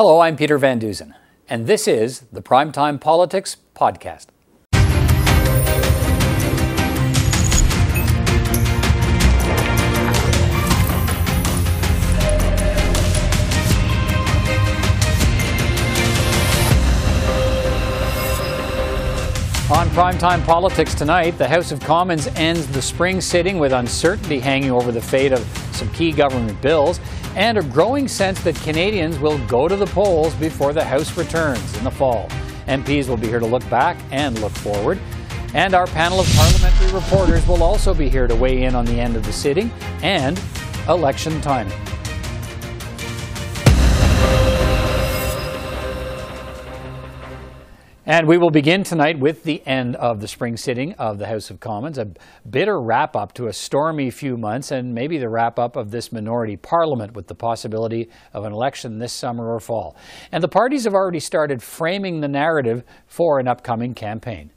Hello, I'm Peter Van Dusen, and this is the Primetime Politics Podcast. Primetime politics tonight, the House of Commons ends the spring sitting with uncertainty hanging over the fate of some key government bills and a growing sense that Canadians will go to the polls before the House returns in the fall. MPs will be here to look back and look forward. And our panel of parliamentary reporters will also be here to weigh in on the end of the sitting and election timing. And we will begin tonight with the end of the spring sitting of the House of Commons, a bitter wrap up to a stormy few months, and maybe the wrap up of this minority parliament with the possibility of an election this summer or fall. And the parties have already started framing the narrative for an upcoming campaign.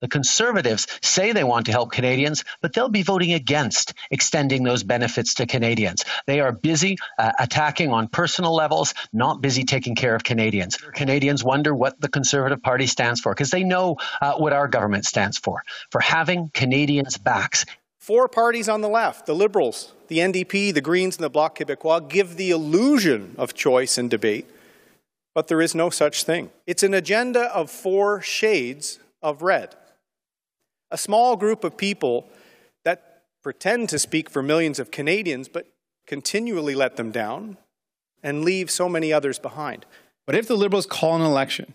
The Conservatives say they want to help Canadians, but they'll be voting against extending those benefits to Canadians. They are busy uh, attacking on personal levels, not busy taking care of Canadians. Canadians wonder what the Conservative Party stands for because they know uh, what our government stands for for having Canadians' backs. Four parties on the left, the Liberals, the NDP, the Greens, and the Bloc Québécois, give the illusion of choice and debate, but there is no such thing. It's an agenda of four shades of red a small group of people that pretend to speak for millions of Canadians but continually let them down and leave so many others behind. But if the Liberals call an election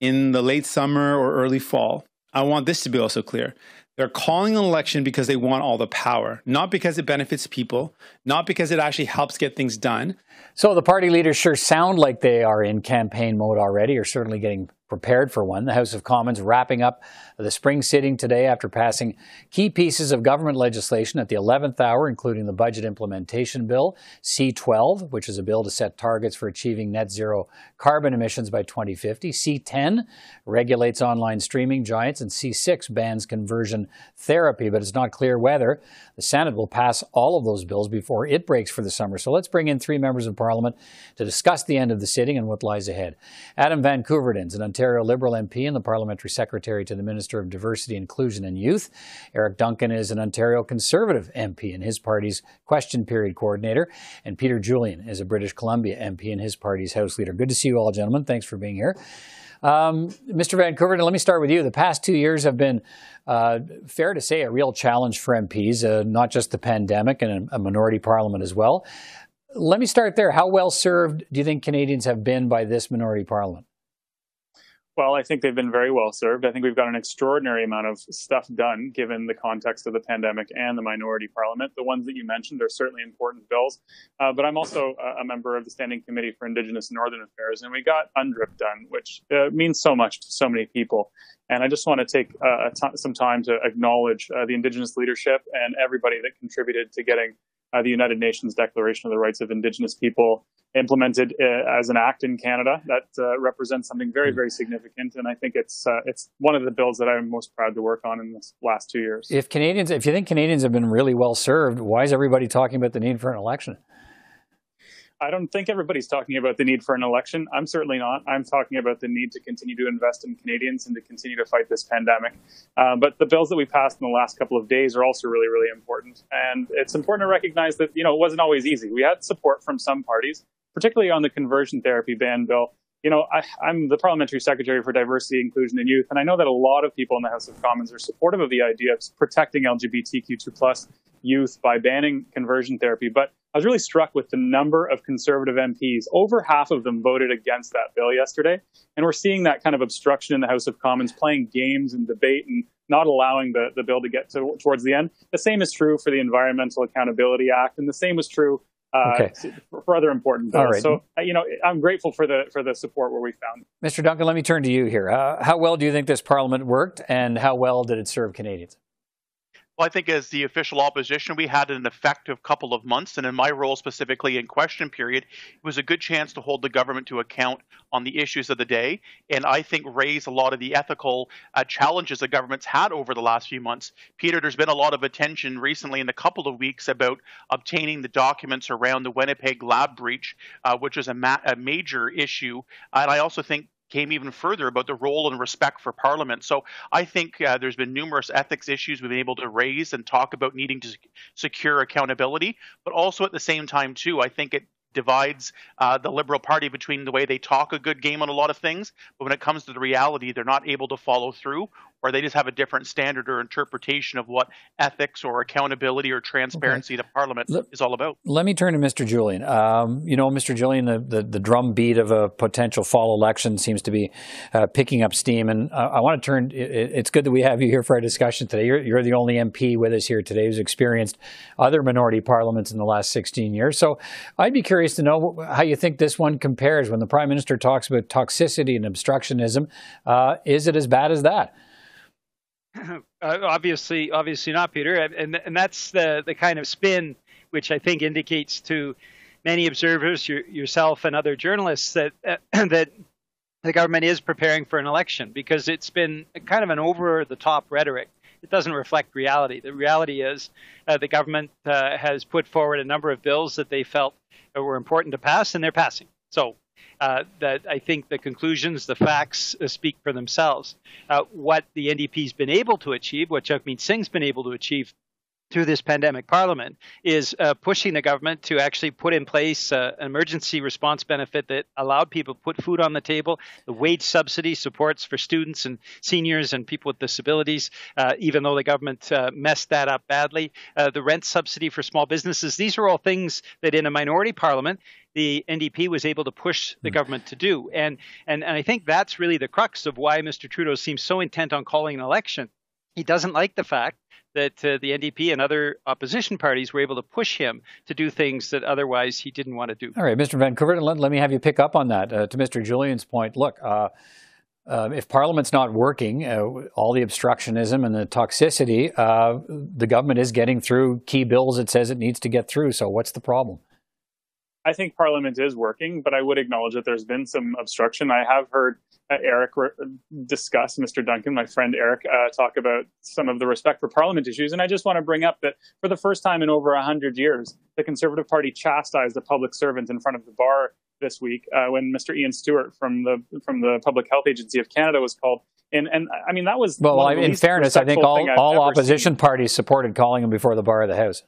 in the late summer or early fall, I want this to be also clear. They're calling an election because they want all the power, not because it benefits people, not because it actually helps get things done. So the party leaders sure sound like they are in campaign mode already, or certainly getting prepared for one. The House of Commons wrapping up the spring sitting today after passing key pieces of government legislation at the 11th hour, including the Budget Implementation Bill, C12, which is a bill to set targets for achieving net zero carbon emissions by 2050, C10 regulates online streaming giants, and C6 bans conversion therapy, but it's not clear whether the Senate will pass all of those bills before it breaks for the summer. So let's bring in three members of Parliament to discuss the end of the sitting and what lies ahead. Adam Van Koeverden's an Ontario Liberal MP and the Parliamentary Secretary to the Minister of Diversity, Inclusion and Youth. Eric Duncan is an Ontario Conservative MP and his party's Question Period Coordinator. And Peter Julian is a British Columbia MP and his party's House Leader. Good to see you all, gentlemen. Thanks for being here. Um, Mr. Van Koeverden, let me start with you. The past two years have been, uh, fair to say, a real challenge for MPs, uh, not just the pandemic and a minority parliament as well. Let me start there. How well served do you think Canadians have been by this minority parliament? Well, I think they've been very well served. I think we've got an extraordinary amount of stuff done given the context of the pandemic and the minority parliament. The ones that you mentioned are certainly important bills, uh, but I'm also a member of the Standing Committee for Indigenous Northern Affairs, and we got UNDRIP done, which uh, means so much to so many people. And I just want to take uh, some time to acknowledge uh, the Indigenous leadership and everybody that contributed to getting uh, the United Nations Declaration of the Rights of Indigenous People implemented uh, as an act in Canada that uh, represents something very, very significant. And I think it's uh, it's one of the bills that I'm most proud to work on in the last two years. If Canadians, if you think Canadians have been really well served, why is everybody talking about the need for an election? I don't think everybody's talking about the need for an election. I'm certainly not. I'm talking about the need to continue to invest in Canadians and to continue to fight this pandemic. Uh, but the bills that we passed in the last couple of days are also really, really important. And it's important to recognize that, you know, it wasn't always easy. We had support from some parties, particularly on the conversion therapy ban bill. You know, I, I'm the parliamentary secretary for diversity, inclusion, and youth, and I know that a lot of people in the House of Commons are supportive of the idea of protecting LGBTQ2 plus youth by banning conversion therapy. But I was really struck with the number of conservative MPs. Over half of them voted against that bill yesterday. And we're seeing that kind of obstruction in the House of Commons, playing games and debate and not allowing the, the bill to get to, towards the end. The same is true for the Environmental Accountability Act, and the same was true uh, okay. for other important bills. Right. So, uh, you know, I'm grateful for the for the support where we found. Mr. Duncan, let me turn to you here. Uh, how well do you think this Parliament worked, and how well did it serve Canadians? Well, I think as the official opposition, we had an effective couple of months, and in my role specifically in question period, it was a good chance to hold the government to account on the issues of the day, and I think raise a lot of the ethical uh, challenges the government's had over the last few months. Peter, there's been a lot of attention recently in a couple of weeks about obtaining the documents around the Winnipeg lab breach, uh, which is a, ma- a major issue, and I also think came even further about the role and respect for Parliament. So I think uh, there's been numerous ethics issues we've been able to raise and talk about needing to secure accountability, but also at the same time too, I think it divides uh, the Liberal Party between the way they talk a good game on a lot of things, but when it comes to the reality, they're not able to follow through or they just have a different standard or interpretation of what ethics or accountability or transparency okay. to Parliament let, is all about. Let me turn to Mr. Julian. Um, you know, Mr. Julian, the, the, the, drum beat of a potential fall election seems to be uh, picking up steam. And uh, I want to turn, it, it's good that we have you here for our discussion today. You're, you're the only MP with us here today who's experienced other minority parliaments in the last 16 years. So I'd be curious to know how you think this one compares when the Prime Minister talks about toxicity and obstructionism. Uh, is it as bad as that? Uh, obviously, obviously not, Peter, and and that's the the kind of spin which I think indicates to many observers, your, yourself and other journalists, that uh, that the government is preparing for an election because it's been kind of an over the top rhetoric. It doesn't reflect reality. The reality is uh, the government uh, has put forward a number of bills that they felt were important to pass, and they're passing. So uh, that I think the conclusions, the facts uh, speak for themselves. Uh, what the NDP's been able to achieve, what Jagmeet Singh's been able to achieve through this pandemic parliament is uh, pushing the government to actually put in place uh, an emergency response benefit that allowed people to put food on the table, the wage subsidy supports for students and seniors and people with disabilities, uh, even though the government messed that up badly, the rent subsidy for small businesses. These are all things that in a minority parliament, the NDP was able to push the mm. government to do. And, and, and I think that's really the crux of why Mr. Trudeau seems so intent on calling an election. He doesn't like the fact that uh, the NDP and other opposition parties were able to push him to do things that otherwise he didn't want to do. All right, Mr. Van Koeverden, let, let me have you pick up on that. Uh, to Mr. Julian's point, look, uh, uh if Parliament's not working, uh, all the obstructionism and the toxicity, uh, the government is getting through key bills it says it needs to get through. So what's the problem? I think Parliament is working, but I would acknowledge that there's been some obstruction. I have heard uh, Eric re- discuss, Mr. Duncan, my friend Eric, uh, talk about some of the respect for Parliament issues. And I just want to bring up that for the first time in over 100 years, the Conservative Party chastised a public servant in front of the bar this week uh, when Mr. Ian Stewart from the from the Public Health Agency of Canada was called. And, and I mean, that was. Well, in fairness, I think all, all opposition seen. parties supported calling him before the bar of the House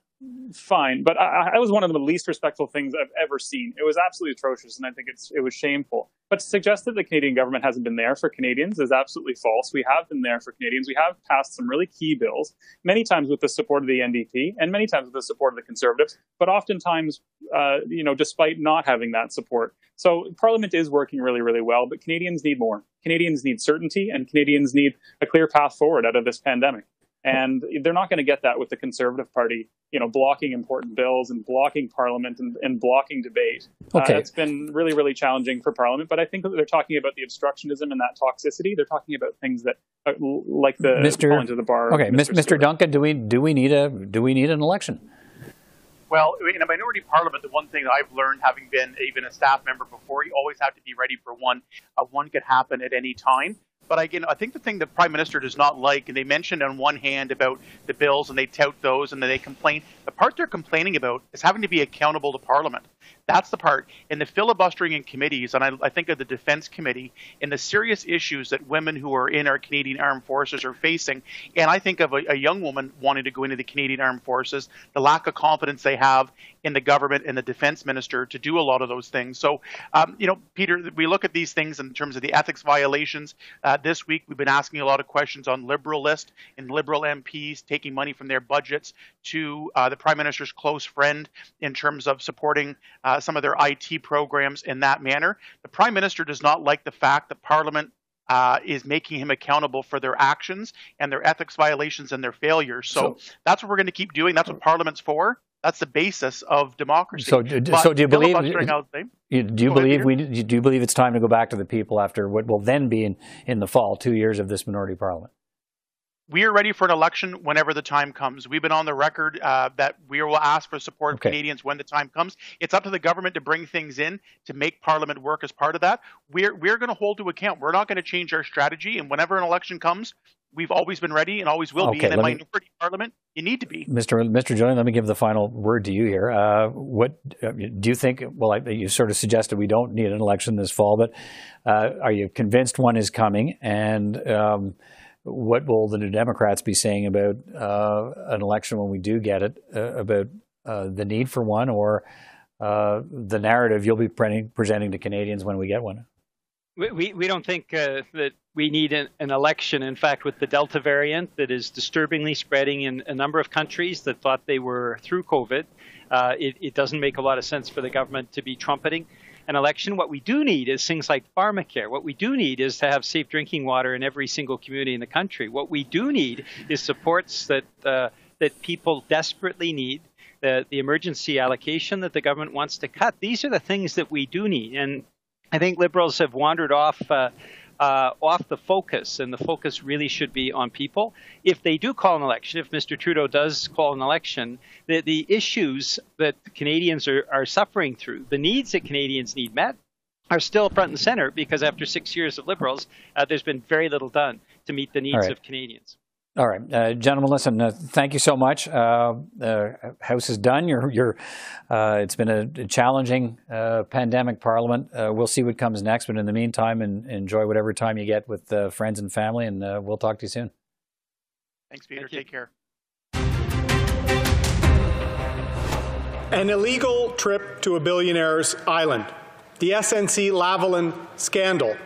fine, but I, I, was one of the least respectful things I've ever seen. It was absolutely atrocious, and I think it's it was shameful. But to suggest that the Canadian government hasn't been there for Canadians is absolutely false. We have been there for Canadians. We have passed some really key bills, many times with the support of the NDP, and many times with the support of the Conservatives, but oftentimes, uh, you know, despite not having that support. So Parliament is working really, really well, but Canadians need more. Canadians need certainty, and Canadians need a clear path forward out of this pandemic. And they're not going to get that with the Conservative Party, you know, blocking important bills and blocking Parliament and, and blocking debate. Uh, okay. Uh, it's been really, really challenging for Parliament. But I think that they're talking about the obstructionism and that toxicity. They're talking about things that, uh, like the Mr. into the bar. Okay, Mr. Mr. Duncan, do we do we need a do we need an election? Well, in a minority parliament, the one thing that I've learned, having been even a staff member before, you always have to be ready for one. Uh, one could happen at any time. But again, I think the thing the prime minister does not like, and they mentioned on one hand about the bills and they tout those and then they complain. The part they're complaining about is having to be accountable to Parliament. That's the part. In the filibustering in committees, and I, I think of the Defense Committee, in the serious issues that women who are in our Canadian Armed Forces are facing, and I think of a, a young woman wanting to go into the Canadian Armed Forces, the lack of confidence they have in the government and the defense minister to do a lot of those things. So, um, you know, Peter, we look at these things in terms of the ethics violations. Uh, this week, we've been asking a lot of questions on Liberal list and Liberal MPs taking money from their budgets to uh, the Prime Minister's close friend in terms of supporting uh, some of their IT programs in that manner. The Prime Minister does not like the fact that Parliament uh, is making him accountable for their actions and their ethics violations and their failures. So, so that's what we're going to keep doing. That's what Parliament's for. That's the basis of democracy. So, so do you believe? You, do you believe we? Do you believe it's time to go back to the people after what will then be in, in the fall, two years of this minority parliament? we are ready for an election whenever the time comes. We've been on the record uh, that we will ask for support of Canadians when the time comes. It's up to the government to bring things in to make Parliament work as part of that. We're we're going to hold to account. We're not going to change our strategy, and whenever an election comes, we've always been ready and always will Okay, be. In a let me- minority parliament, you need to be. Mr. Mr. Julian, let me give the final word to you here. Uh, what uh, do you think? Well, I, you sort of suggested we don't need an election this fall, but uh, are you convinced one is coming? And um, what will the New Democrats be saying about uh, an election when we do get it? Uh, about uh, the need for one, or uh, the narrative you'll be pre- presenting to Canadians when we get one? We, we, we don't think uh, that we need an, an election. In fact, with the Delta variant that is disturbingly spreading in a number of countries that thought they were through COVID, uh, it, it doesn't make a lot of sense for the government to be trumpeting an election. What we do need is things like pharmacare. What we do need is to have safe drinking water in every single community in the country. What we do need is supports that uh, that people desperately need. The, the emergency allocation that the government wants to cut. These are the things that we do need. And I think liberals have wandered off uh, uh, off the focus, and the focus really should be on people. If they do call an election, if Mr. Trudeau does call an election, the, the issues that Canadians are, are suffering through, the needs that Canadians need met, are still front and center because after six years of liberals, uh, there's been very little done to meet the needs right. of Canadians. All right, uh, gentlemen. Listen, uh, thank you so much. Uh, the House is done. You're, you're, uh, it's been a challenging uh, pandemic Parliament. Uh, we'll see what comes next, but in the meantime, and enjoy whatever time you get with friends and family. And we'll talk to you soon. Thanks, Peter. Thank you. Take care. An illegal trip to a billionaire's island. The SNC Lavalin scandal.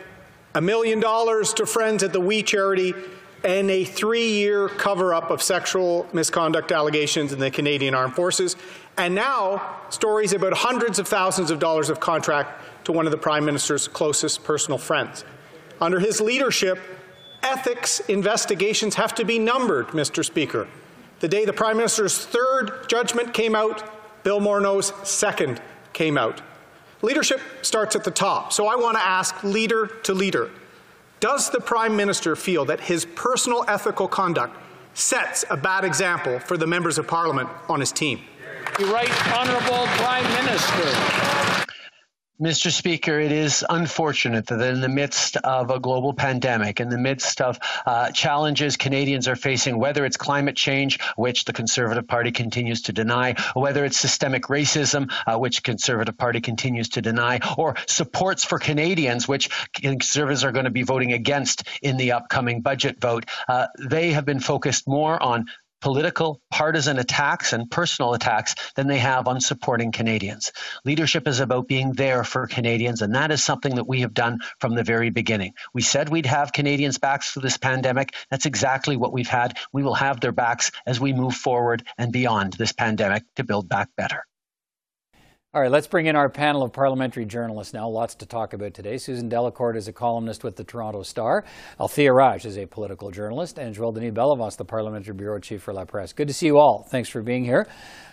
A million dollars to friends at the We Charity and a three-year cover-up of sexual misconduct allegations in the Canadian Armed Forces. And now, stories about hundreds of thousands of dollars of contract to one of the Prime Minister's closest personal friends. Under his leadership, ethics investigations have to be numbered, Mr. Speaker. The day the Prime Minister's third judgment came out, Bill Morneau's second came out. Leadership starts at the top, so I want to ask leader to leader. Does the Prime Minister feel that his personal ethical conduct sets a bad example for the members of Parliament on his team? The right honourable Prime Minister. Mr. Speaker, it is unfortunate that in the midst of a global pandemic, in the midst of uh, challenges Canadians are facing, whether it's climate change, which the Conservative Party continues to deny, whether it's systemic racism, uh, which Conservative Party continues to deny, or supports for Canadians, which Conservatives are going to be voting against in the upcoming budget vote, uh, they have been focused more on political, partisan attacks and personal attacks than they have on supporting Canadians. Leadership is about being there for Canadians, and that is something that we have done from the very beginning. We said we'd have Canadians' backs through this pandemic. That's exactly what we've had. We will have their backs as we move forward and beyond this pandemic to build back better. All right, let's bring in our panel of parliamentary journalists now. Lots to talk about today. Susan Delacourt is a columnist with the Toronto Star. Althea Raj is a political journalist. And Joel Denis Bellavance, the parliamentary bureau chief for La Presse. Good to see you all. Thanks for being here.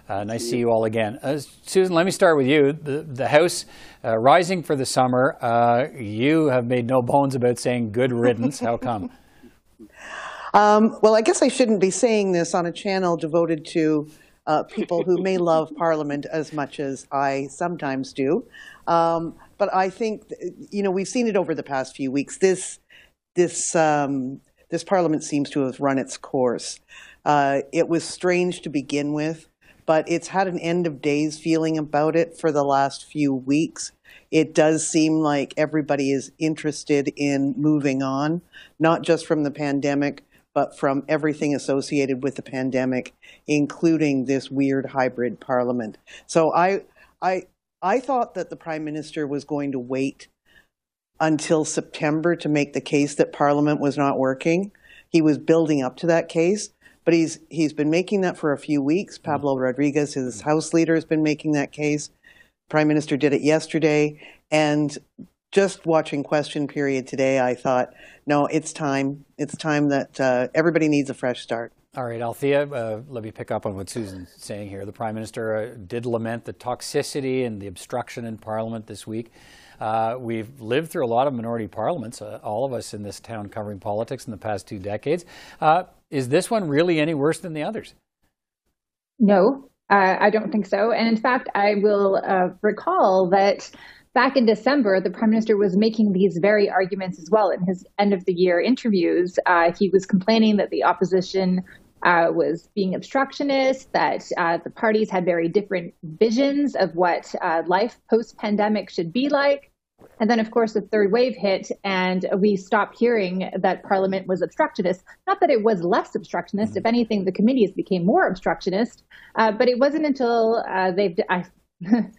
Uh, nice to see you all again. Uh, Susan, let me start with you. The, the House uh, rising for the summer. Uh, you have made no bones about saying good riddance. How come? Um, well, I guess I shouldn't be saying this on a channel devoted to uh, people who may love Parliament as much as I sometimes do. Um, but I think, you know, we've seen it over the past few weeks. This, this, um, this Parliament seems to have run its course. Uh, it was strange to begin with, but it's had an end of days feeling about it for the last few weeks. It does seem like everybody is interested in moving on, not just from the pandemic, but from everything associated with the pandemic, including this weird hybrid parliament. So I, I, I thought that the prime minister was going to wait until September to make the case that parliament was not working. He was building up to that case, but he's he's been making that for a few weeks. Mm-hmm. Pablo Rodriguez, his mm-hmm. House leader, has been making that case. Prime Minister did it yesterday, and just watching question period today, I thought, no, it's time. It's time that uh, everybody needs a fresh start. All right, Althea, uh, let me pick up on what Susan's saying here. The Prime Minister uh, did lament the toxicity and the obstruction in Parliament this week. Uh, we've lived through a lot of minority parliaments, uh, all of us in this town covering politics in the past two decades. Uh, is this one really any worse than the others? No, uh, I don't think so. And in fact, I will uh, recall that back in December, the prime minister was making these very arguments as well in his end of the year interviews. Uh, he was complaining that the opposition uh, was being obstructionist, that uh, the parties had very different visions of what uh, life post pandemic should be like. And then, of course, the third wave hit, and we stopped hearing that Parliament was obstructionist. Not that it was less obstructionist. If anything, the committees became more obstructionist. Uh, but it wasn't until uh, they've. I,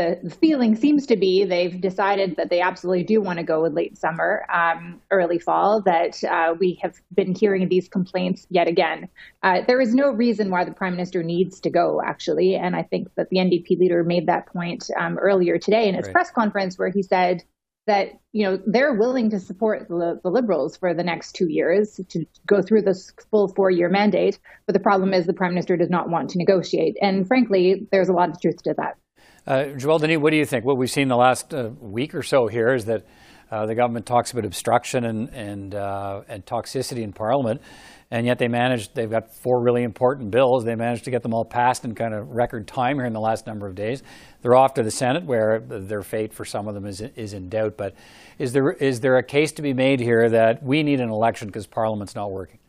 the, feeling seems to be they've decided that they absolutely do want to go with late summer, um, early fall, that uh, we have been hearing these complaints yet again. Uh, there is no reason why the prime minister needs to go, actually. And I think that the NDP leader made that point um, earlier today in his right. press conference where he said, that you know they're willing to support the, the, liberals for the next two years to go through this full four-year mandate but the problem is the prime minister does not want to negotiate and frankly there's a lot of truth to that uh, Joel Denis, what do you think? What we've seen the last uh, week or so here is that uh, the government talks about obstruction and and, uh, and toxicity in Parliament, and yet they managed. They've got four really important bills. They managed to get them all passed in kind of record time here in the last number of days. They're off to the Senate, where their fate for some of them is is in doubt. But is there is there a case to be made here that we need an election because Parliament's not working?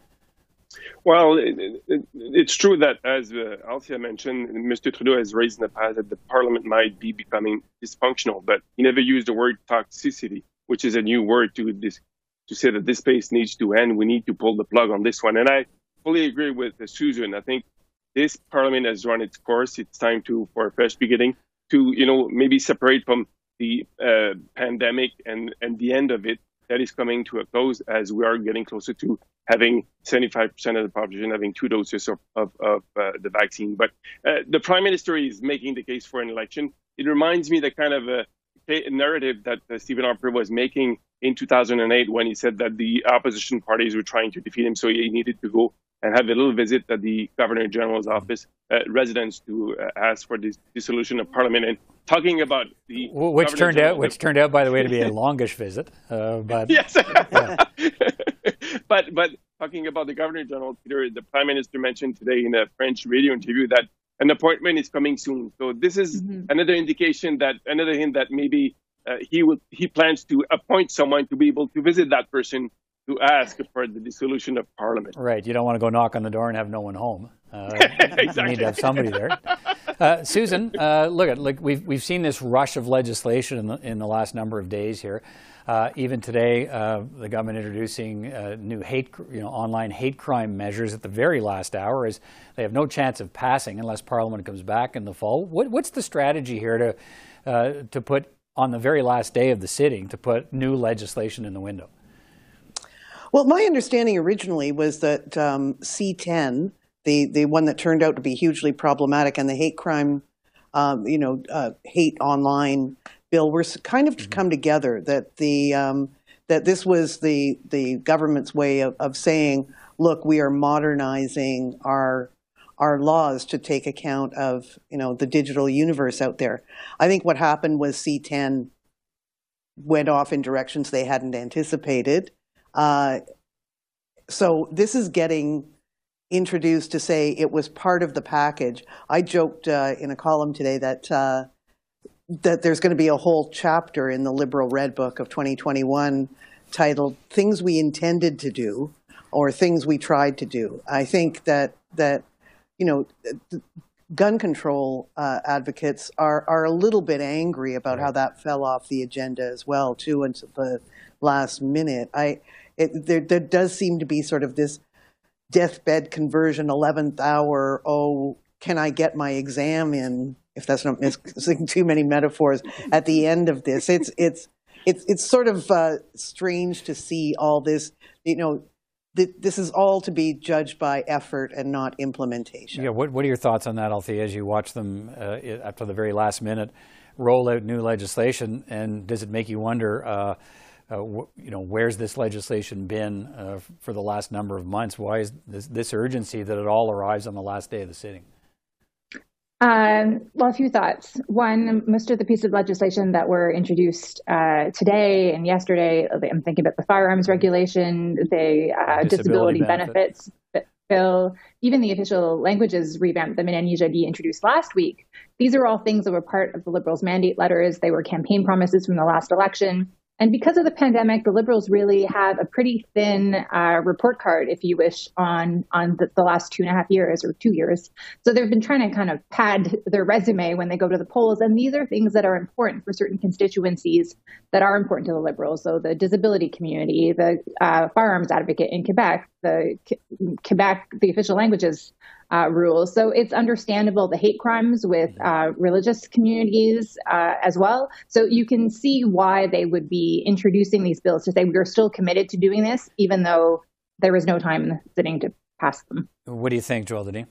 Well, it, it, it's true that, as uh, Althea mentioned, Mr. Trudeau has raised in the past that the Parliament might be becoming dysfunctional, but he never used the word toxicity, which is a new word to this to say that this space needs to end. We need to pull the plug on this one, and I fully agree with uh, Susan. I think this Parliament has run its course. It's time to for a fresh beginning to you know maybe separate from the uh, pandemic and and the end of it that is coming to a close as we are getting closer to having 75% of the population having two doses of, of, of uh, the vaccine. But uh, the prime minister is making the case for an election. It reminds me the kind of a, a narrative that uh, Stephen Harper was making in 2008 when he said that the opposition parties were trying to defeat him, so he needed to go and have a little visit at the Governor General's office uh, residence to uh, ask for the dissolution of Parliament and talking about the which turned General, out which turned out by the way to be a longish visit. Uh, but yes, but but talking about the Governor General, Peter, the Prime Minister mentioned today in a French radio interview that an appointment is coming soon. So this is mm-hmm. another indication that another hint that maybe uh, he will he plans to appoint someone to be able to visit that person to ask for the dissolution of Parliament. Right. You don't want to go knock on the door and have no one home. Uh, exactly. You need to have somebody there. Uh, Susan, uh, look at like we've we've seen this rush of legislation in the in the last number of days here. Uh, even today, uh, the government introducing uh, new hate, you know, online hate crime measures at the very last hour, as they have no chance of passing unless Parliament comes back in the fall. What, what's the strategy here to uh, to put on the very last day of the sitting to put new legislation in the window? Well, my understanding originally was that um, C10, the the one that turned out to be hugely problematic, and the hate crime, um, you know, uh, hate online bill were kind of mm-hmm. come together. That the um, that this was the the government's way of, of saying, look, we are modernizing our our laws to take account of you know the digital universe out there. I think what happened was C10 went off in directions they hadn't anticipated. Uh, so this is getting introduced to say it was part of the package. I joked uh, in a column today that uh, that there's going to be a whole chapter in the Liberal Red Book of 2021 titled "Things We Intended to Do" or "Things We Tried to Do." I think that that you know. Gun control uh, advocates are are a little bit angry about how that fell off the agenda as well, too, until the last minute. I it, there, there does seem to be sort of this deathbed conversion, 11th hour, oh, can I get my exam in, if that's not missing too many metaphors, at the end of this. It's, it's, it's, it's sort of uh, strange to see all this, you know, th- this is all to be judged by effort and not implementation. Yeah, what, what are your thoughts on that, Althea, as you watch them uh, after the very last minute roll out new legislation? And does it make you wonder, uh, you know, where's this legislation been uh, for the last number of months? Why is this, this, urgency that it all arrives on the last day of the sitting? Um, well, a few thoughts. One, most of the pieces of legislation that were introduced uh, today and yesterday, I'm thinking about the firearms regulation, the uh, disability, disability benefits bill, even the official languages revamp that Jadis introduced last week. These are all things that were part of the Liberals' mandate letters. They were campaign promises from the last election. And because of the pandemic, the Liberals really have a pretty thin uh, report card, if you wish, on on the, the, last two and a half years or two years. So they've been trying to kind of pad their resume when they go to the polls. And these are things that are important for certain constituencies that are important to the Liberals. So the disability community, the uh, firearms advocate in Quebec, the Quebec, the official languages uh, rules. So it's understandable the hate crimes with uh, religious communities uh, as well. So you can see why they would be introducing these bills to say we're still committed to doing this, even though there is no time in the sitting to pass them. What do you think, Joel Denis?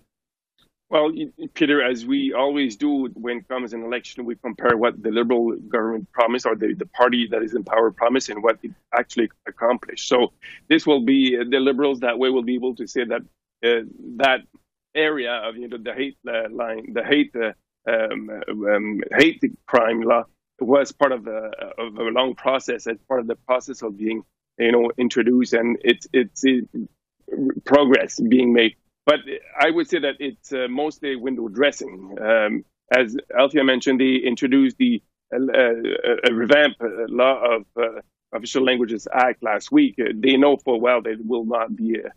Well, Peter, as we always do when it comes an election, we compare what the Liberal government promised or the, the party that is in power promised and what it actually accomplished. So this will be the Liberals that way will be able to say that uh, that area of you know the hate uh, line, the hate uh, um, um, hate crime law was part of a, of a long process. as part of the process of being you know introduced, and it's it's it, progress being made. But I would say that it's uh, mostly window dressing. Um, as Althea mentioned, they introduced the uh, uh, revamp uh, law of uh, Official Languages Act last week. They know full well that it will not be uh,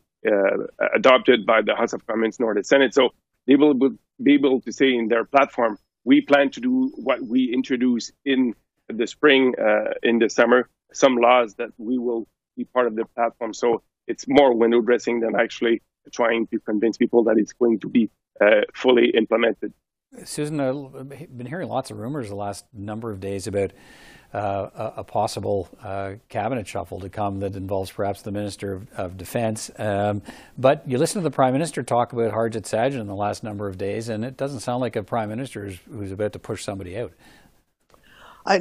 adopted by the House of Commons nor the Senate. So they will be able to say in their platform, we plan to do what we introduce in the spring, uh, in the summer, some laws that we will be part of the platform. So it's more window dressing than actually trying to convince people that it's going to be uh, fully implemented. Susan, I've been hearing lots of rumors the last number of days about uh, a, possible uh, cabinet shuffle to come that involves perhaps the Minister of, of Defense. Um, but you listen to the Prime Minister talk about Harjit Sajjan in the last number of days, and it doesn't sound like a Prime Minister who's, who's about to push somebody out.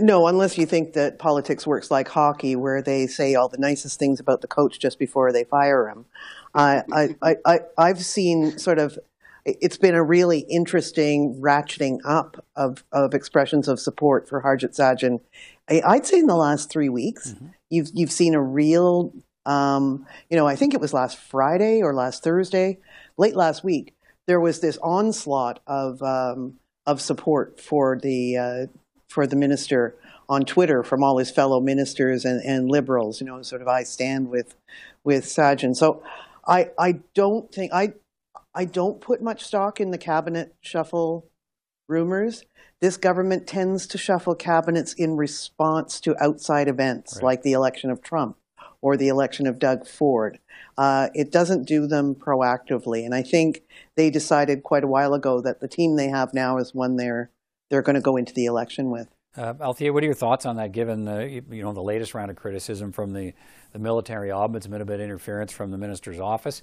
No, unless you think that politics works like hockey, where they say all the nicest things about the coach just before they fire him. I, I, I, I've seen sort of it's been a really interesting ratcheting up of, of expressions of support for Harjit Sajjan. I'd say in the last three weeks, mm-hmm. you've you've seen a real, um, you know, I think it was last Friday or last Thursday, late last week. There was this onslaught of um, of support for the uh, for the minister on Twitter from all his fellow ministers and, and liberals. You know, sort of I stand with with Sajjan. So I I don't think I I don't put much stock in the cabinet shuffle rumors. This government tends to shuffle cabinets in response to outside events right. like the election of Trump or the election of Doug Ford. Uh, it doesn't do them proactively. And I think they decided quite a while ago that the team they have now is one they're, they're going to go into the election with. Uh, Althea, what are your thoughts on that, given the, you know, the latest round of criticism from the, the military ombudsman about interference from the minister's office?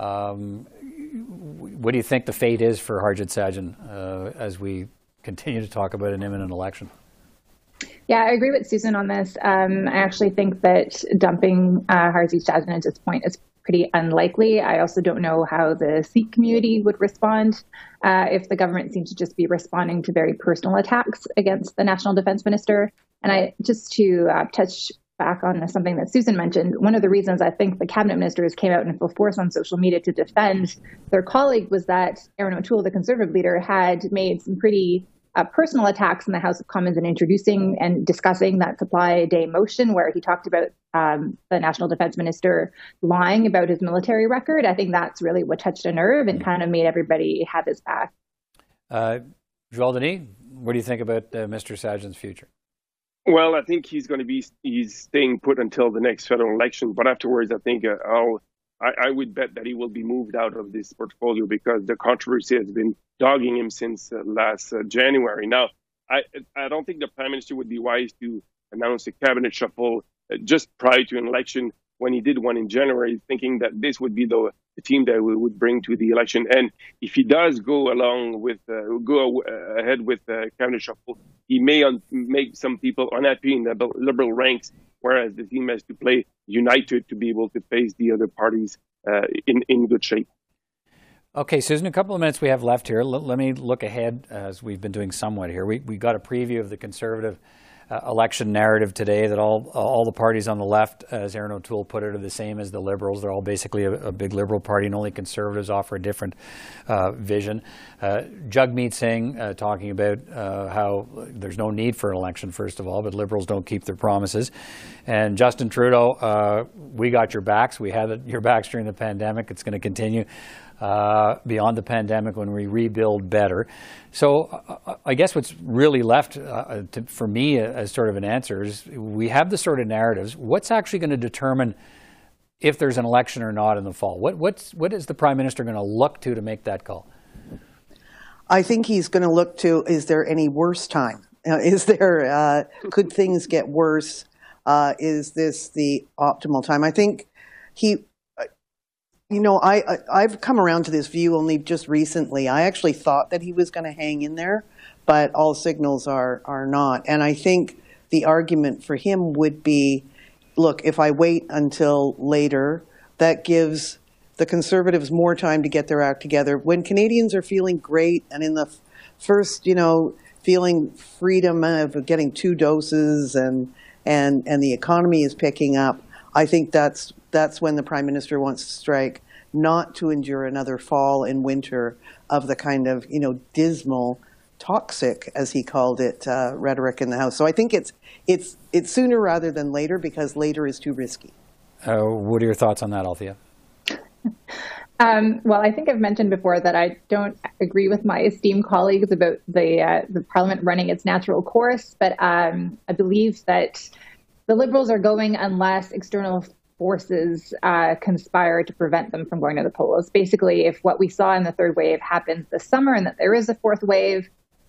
Um, what do you think the fate is for Harjit Sajjan uh, as we continue to talk about an imminent election? Yeah, I agree with Susan on this. Um, I actually think that dumping uh, Harjit Sajjan at this point is pretty unlikely. I also don't know how the Sikh community would respond uh, if the government seemed to just be responding to very personal attacks against the national defense minister. And I just to uh, touch back on something that Susan mentioned, one of the reasons I think the cabinet ministers came out in full force on social media to defend their colleague was that Erin O'Toole, the conservative leader, had made some pretty uh, personal attacks in the House of Commons in introducing and discussing that supply day motion, where he talked about um, the national defense minister lying about his military record. I think that's really what touched a nerve and kind of made everybody have his back. Uh, Joel Denis, what do you think about uh, Mr. Sajjan's future? Well, I think he's going to be he's staying put until the next federal election. But afterwards, I think uh, I'll I, I, would bet that he will be moved out of this portfolio because the controversy has been dogging him since uh, last uh, January. Now, I I don't think the prime minister would be wise to announce a cabinet shuffle uh, just prior to an election when he did one in January, thinking that this would be the, the team that we would bring to the election. And if he does go along with uh, go uh, ahead with the cabinet shuffle, he may un- make some people unhappy in the liberal ranks, whereas the team has to play united to be able to face the other parties uh, in in good shape. Okay, Susan, a couple of minutes we have left here. L- let me look ahead as we've been doing somewhat here. We, we got a preview of the Conservative uh, election narrative today that all all the parties on the left, as Erin O'Toole put it, are the same as the Liberals. They're all basically a, a big Liberal party, and only Conservatives offer a different uh, vision. Uh, Jagmeet Singh uh, talking about uh, how there's no need for an election, first of all, but Liberals don't keep their promises. And Justin Trudeau, uh, we got your backs. We had your backs during the pandemic. It's going to continue uh, beyond the pandemic when we rebuild better. So uh, I guess what's really left uh, to, for me as sort of an answer is we have the sort of narratives. What's actually going to determine if there's an election or not in the fall? What, what's, what is the Prime Minister going to look to to make that call? I think he's going to look to is there any worse time? Uh, is there, uh, could things get worse? Uh, is this the optimal time? I think he you know, I, I have come around to this view only just recently. I actually thought that he was going to hang in there, but all signals are are not. And I think the argument for him would be, look, if I wait until later, that gives the conservatives more time to get their act together. When Canadians are feeling great and in the first, you know, feeling freedom of getting two doses and and and the economy is picking up, I think that's that's when the prime minister wants to strike, not to endure another fall and winter of the kind of you know dismal, toxic, as he called it, uh, rhetoric in the House. So I think it's it's it's sooner rather than later because later is too risky. Uh, what are your thoughts on that, Althea? Um, well, I think I've mentioned before that I don't agree with my esteemed colleagues about the uh, the Parliament running its natural course, but um, I believe that the Liberals are going unless external forces uh, conspire to prevent them from going to the polls. Basically, if what we saw in the third wave happens this summer and that there is a fourth wave,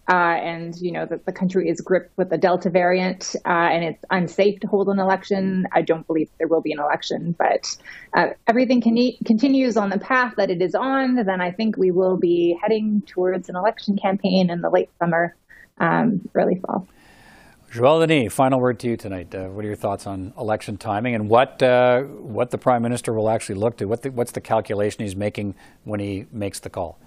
uh, and you know that the country is gripped with the Delta variant uh, and it's unsafe to hold an election, I don't believe there will be an election. But uh, everything can continues on the path that it is on, then I think we will be heading towards an election campaign in the late summer, um, early fall. Joel Denis, final word to you tonight. Uh, what are your thoughts on election timing and what uh, what the prime minister will actually look to? What the, what's the calculation he's making when he makes the call?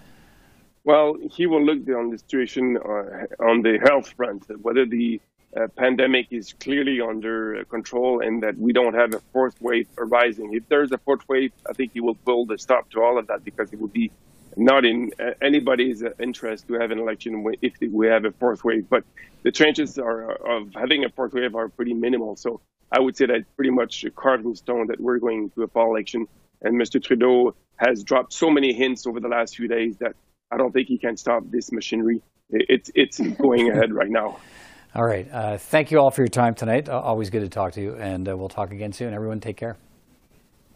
Well, he will look on the situation uh, on the health front, whether the uh, pandemic is clearly under control and that we don't have a fourth wave arising. If there's a fourth wave, I think he will pull the stop to all of that because it would be not in uh, anybody's interest to have an election if we have a fourth wave. But the chances are of having a fourth wave are pretty minimal. So I would say that pretty much carved in stone that we're going to a fall election. And Mr. Trudeau has dropped so many hints over the last few days that I don't think he can stop this machinery. It's it's going ahead right now. All right. Uh, thank you all for your time tonight. Uh, always good to talk to you, and uh, we'll talk again soon. Everyone, take care.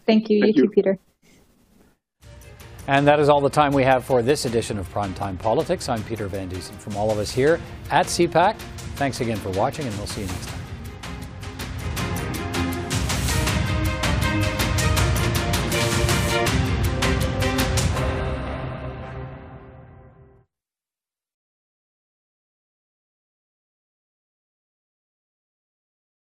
Thank you. Thank you, you too, Peter. And that is all the time we have for this edition of Primetime Politics. I'm Peter Van Dusen. From all of us here at CPAC, thanks again for watching, and we'll see you next time.